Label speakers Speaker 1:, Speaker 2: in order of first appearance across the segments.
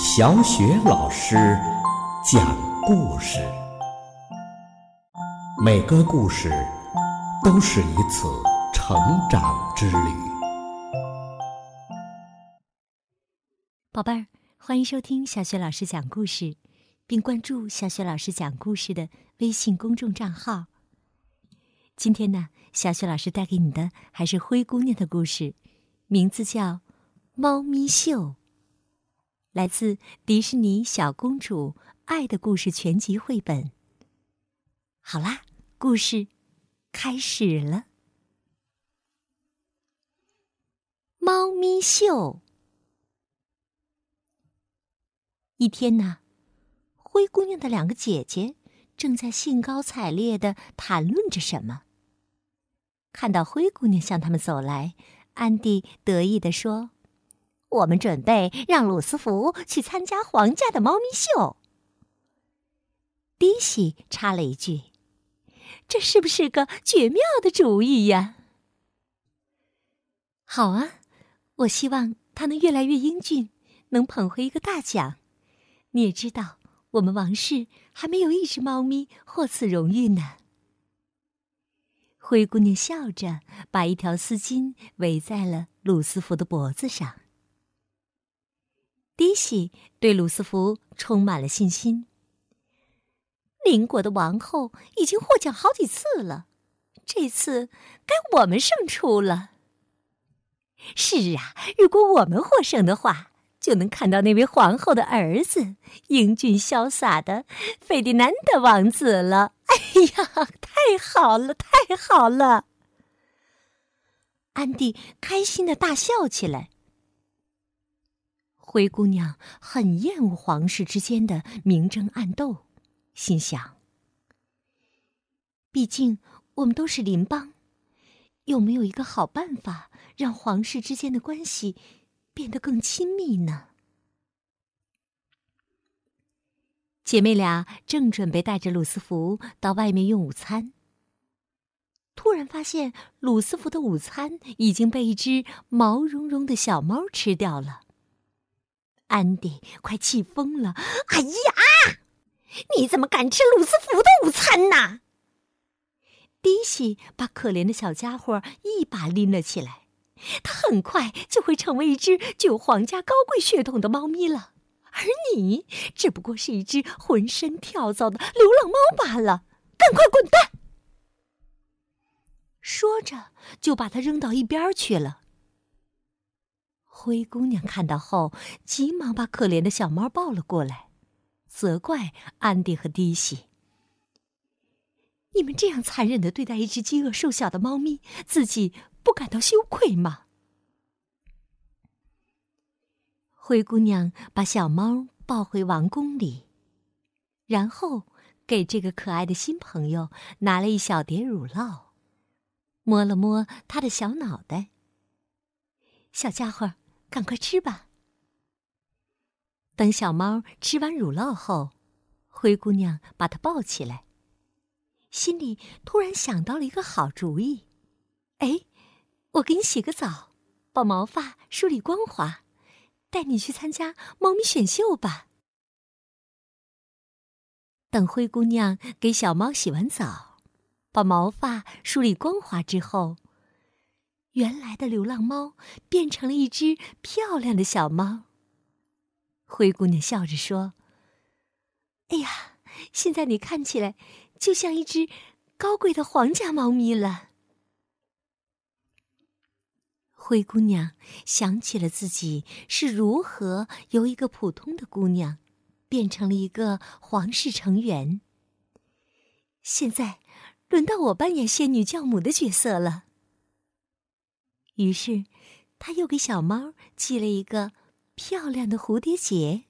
Speaker 1: 小雪老师讲故事，每个故事都是一次成长之旅。
Speaker 2: 宝贝儿，欢迎收听小雪老师讲故事，并关注小雪老师讲故事的微信公众账号。今天呢，小雪老师带给你的还是灰姑娘的故事，名字叫《猫咪秀》，来自迪士尼小公主爱的故事全集绘本。好啦，故事开始了，《猫咪秀》。一天呢，灰姑娘的两个姐姐正在兴高采烈的谈论着什么。看到灰姑娘向他们走来，安迪得意地说：“我们准备让鲁斯福去参加皇家的猫咪秀。”迪西插了一句：“这是不是个绝妙的主意呀？”“好啊，我希望他能越来越英俊，能捧回一个大奖。你也知道，我们王室还没有一只猫咪获此荣誉呢。”灰姑娘笑着，把一条丝巾围在了鲁斯福的脖子上。迪西对鲁斯福充满了信心。邻国的王后已经获奖好几次了，这次该我们胜出了。是啊，如果我们获胜的话，就能看到那位皇后的儿子英俊潇洒的费迪南德王子了。哎呀，太好了，太好了！安迪开心的大笑起来。灰姑娘很厌恶皇室之间的明争暗斗，心想：毕竟我们都是邻邦，有没有一个好办法让皇室之间的关系变得更亲密呢？姐妹俩正准备带着鲁斯福到外面用午餐，突然发现鲁斯福的午餐已经被一只毛茸茸的小猫吃掉了。安迪快气疯了！哎呀，你怎么敢吃鲁斯福的午餐呢？迪西把可怜的小家伙一把拎了起来，它很快就会成为一只具有皇家高贵血统的猫咪了。而你只不过是一只浑身跳蚤的流浪猫罢了，赶快滚蛋！说着，就把它扔到一边去了。灰姑娘看到后，急忙把可怜的小猫抱了过来，责怪安迪和迪西：“你们这样残忍的对待一只饥饿瘦小的猫咪，自己不感到羞愧吗？”灰姑娘把小猫抱回王宫里，然后给这个可爱的新朋友拿了一小碟乳酪，摸了摸他的小脑袋。小家伙，赶快吃吧。等小猫吃完乳酪后，灰姑娘把它抱起来，心里突然想到了一个好主意。哎，我给你洗个澡，把毛发梳理光滑。带你去参加猫咪选秀吧。等灰姑娘给小猫洗完澡，把毛发梳理光滑之后，原来的流浪猫变成了一只漂亮的小猫。灰姑娘笑着说：“哎呀，现在你看起来就像一只高贵的皇家猫咪了。”灰姑娘想起了自己是如何由一个普通的姑娘，变成了一个皇室成员。现在，轮到我扮演仙女教母的角色了。于是，他又给小猫系了一个漂亮的蝴蝶结。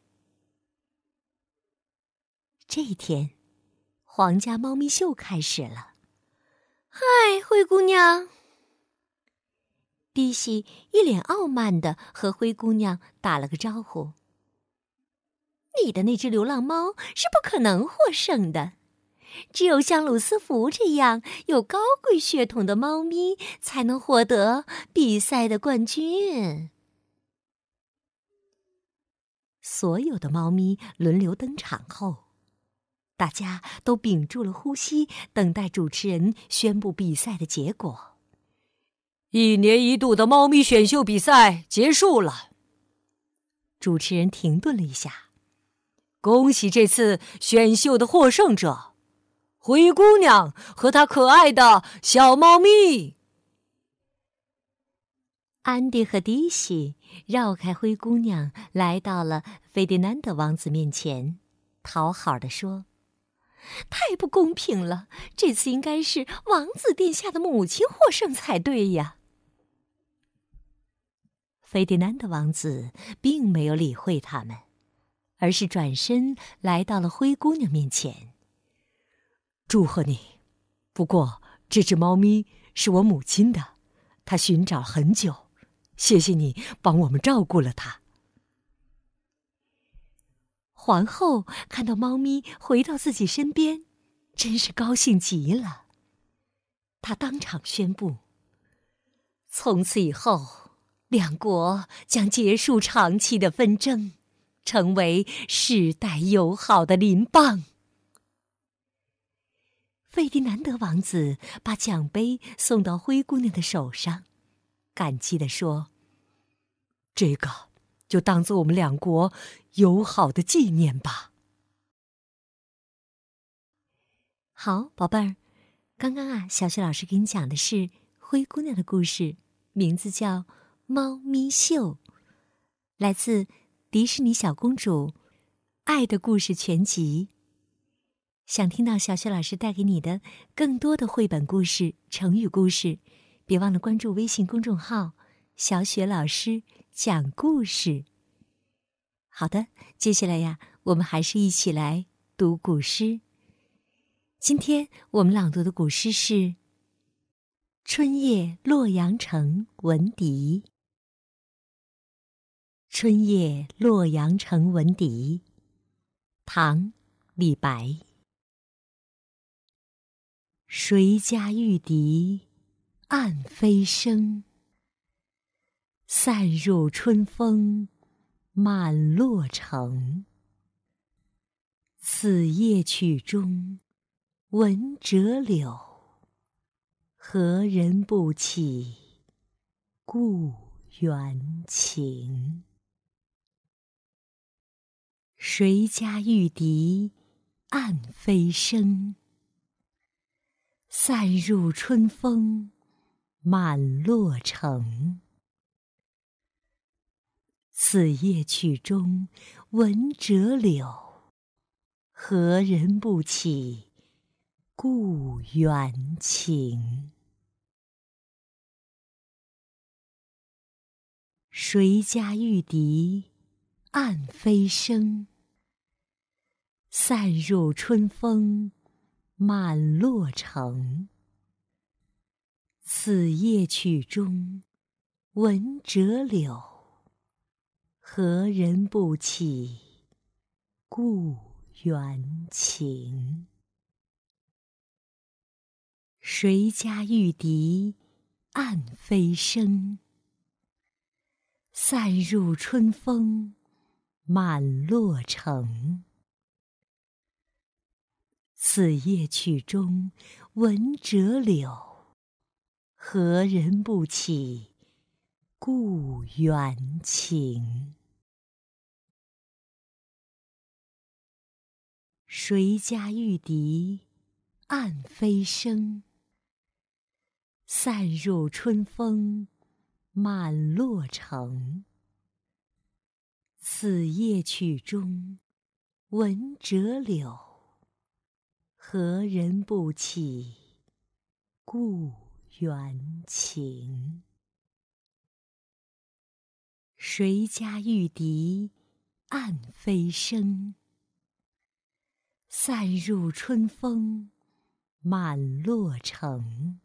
Speaker 2: 这一天，皇家猫咪秀开始了。嗨，灰姑娘。迪西一脸傲慢的和灰姑娘打了个招呼：“你的那只流浪猫是不可能获胜的，只有像鲁斯福这样有高贵血统的猫咪才能获得比赛的冠军。”所有的猫咪轮流登场后，大家都屏住了呼吸，等待主持人宣布比赛的结果。
Speaker 3: 一年一度的猫咪选秀比赛结束了。
Speaker 2: 主持人停顿了一下，
Speaker 3: 恭喜这次选秀的获胜者——灰姑娘和她可爱的小猫咪。
Speaker 2: 安迪和迪西绕开灰姑娘，来到了费迪南德王子面前，讨好的说：“太不公平了！这次应该是王子殿下的母亲获胜才对呀。”费迪南德王子并没有理会他们，而是转身来到了灰姑娘面前。
Speaker 3: “祝贺你！不过这只猫咪是我母亲的，她寻找很久。”谢谢你帮我们照顾了它。
Speaker 2: 皇后看到猫咪回到自己身边，真是高兴极了。她当场宣布：从此以后，两国将结束长期的纷争，成为世代友好的邻邦。费迪南德王子把奖杯送到灰姑娘的手上。感激地说：“
Speaker 3: 这个就当做我们两国友好的纪念吧。”
Speaker 2: 好，宝贝儿，刚刚啊，小雪老师给你讲的是灰姑娘的故事，名字叫《猫咪秀》，来自迪士尼小公主《爱的故事全集》。想听到小雪老师带给你的更多的绘本故事、成语故事。别忘了关注微信公众号“小雪老师讲故事”。好的，接下来呀，我们还是一起来读古诗。今天我们朗读的古诗是《春夜洛阳城闻笛》。《春夜洛阳城闻笛》，唐·李白。谁家玉笛？暗飞声，散入春风满洛城。此夜曲中闻折柳，何人不起故园情？谁家玉笛暗飞声，散入春风。满洛城，此夜曲中闻折柳，何人不起故园情？谁家玉笛暗飞声，散入春风满洛城。此夜曲中闻折柳，何人不起故园情？谁家玉笛暗飞声，散入春风满洛城。此夜曲中闻折柳。何人不起故园情？谁家玉笛暗飞声，散入春风满洛城。此夜曲中闻折柳，何人不起故？园情，谁家玉笛暗飞声，散入春风满洛城。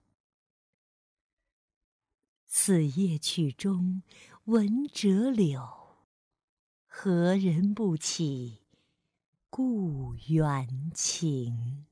Speaker 2: 此夜曲中闻折柳，何人不起故园情？